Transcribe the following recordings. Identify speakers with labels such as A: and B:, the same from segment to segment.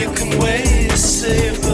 A: you can wait to save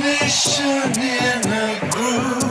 A: Mission in a groove.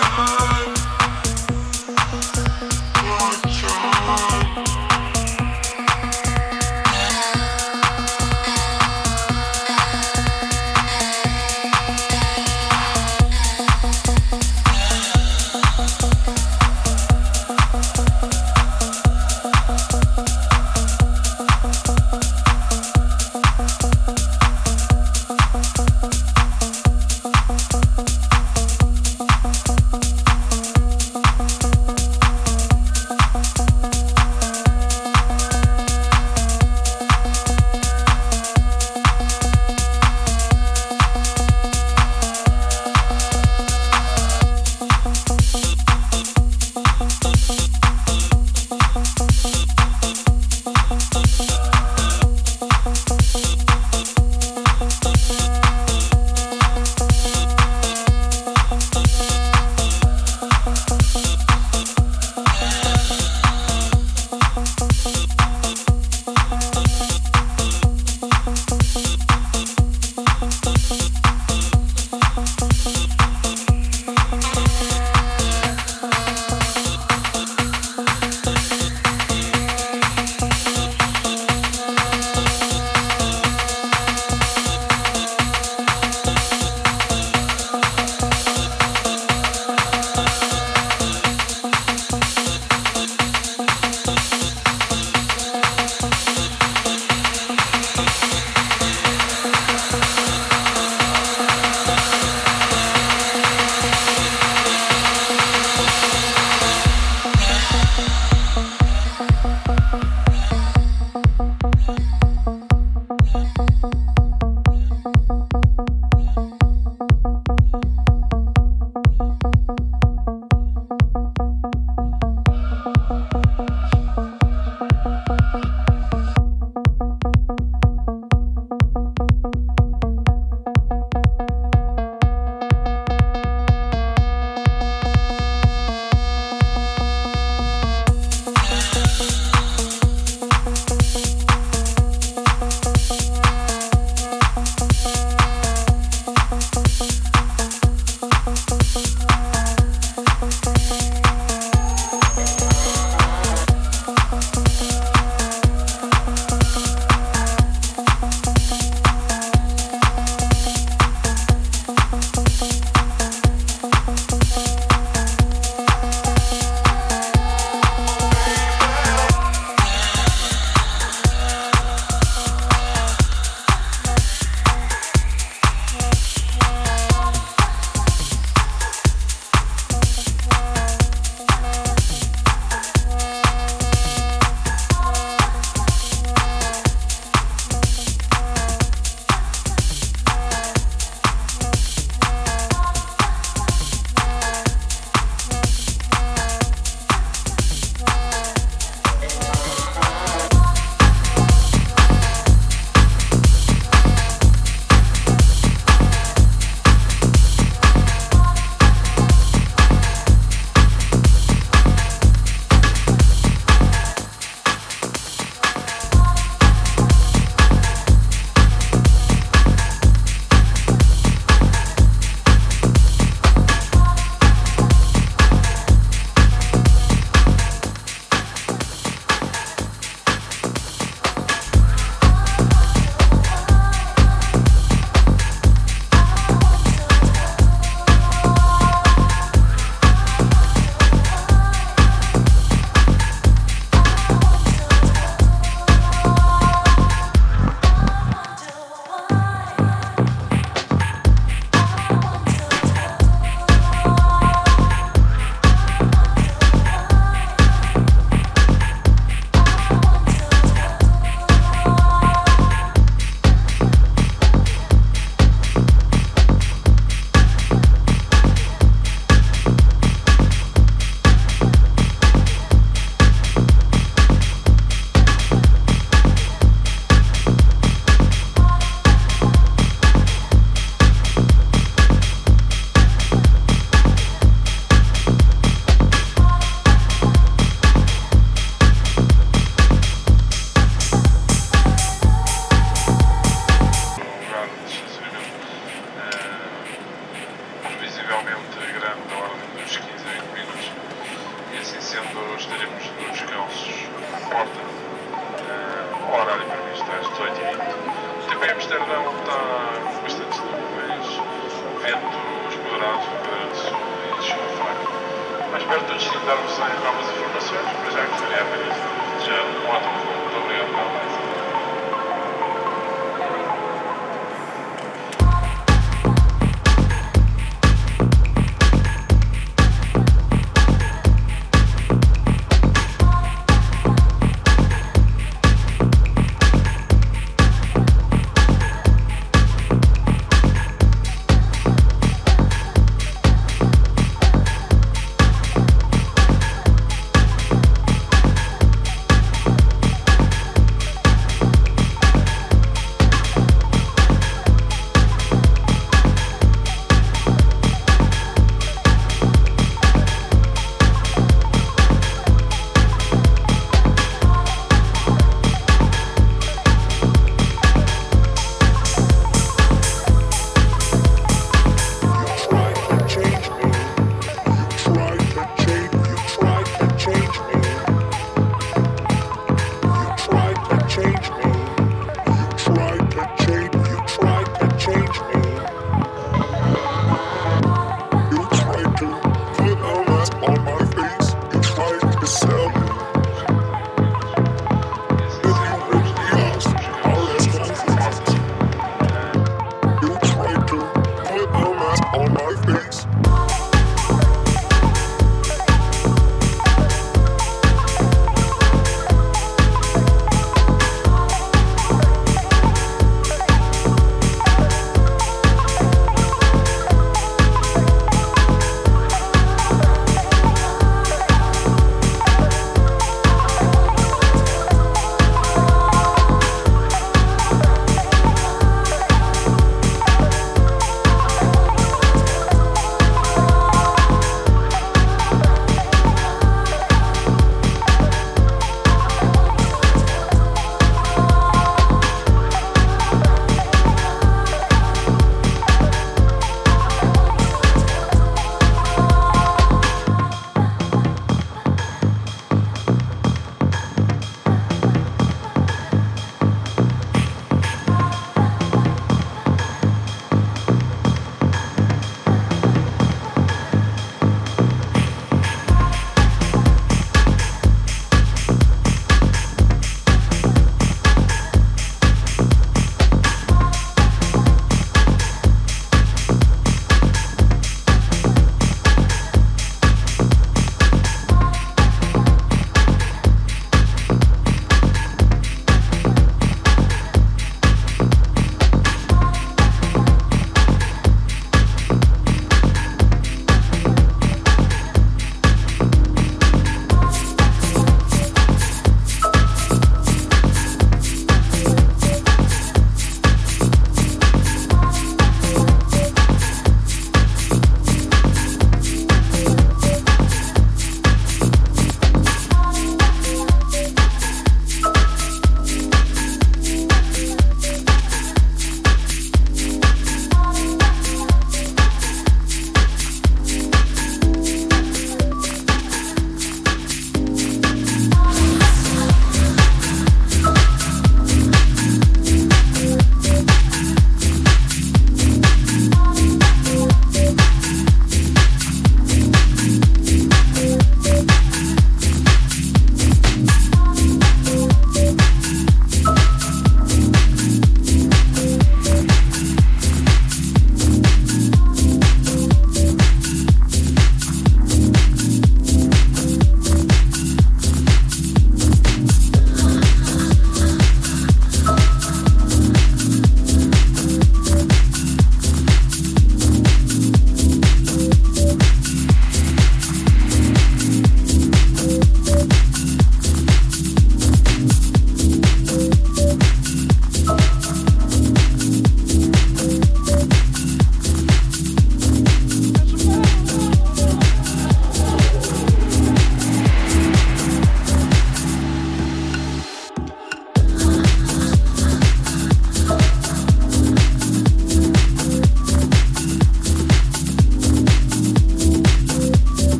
A: time.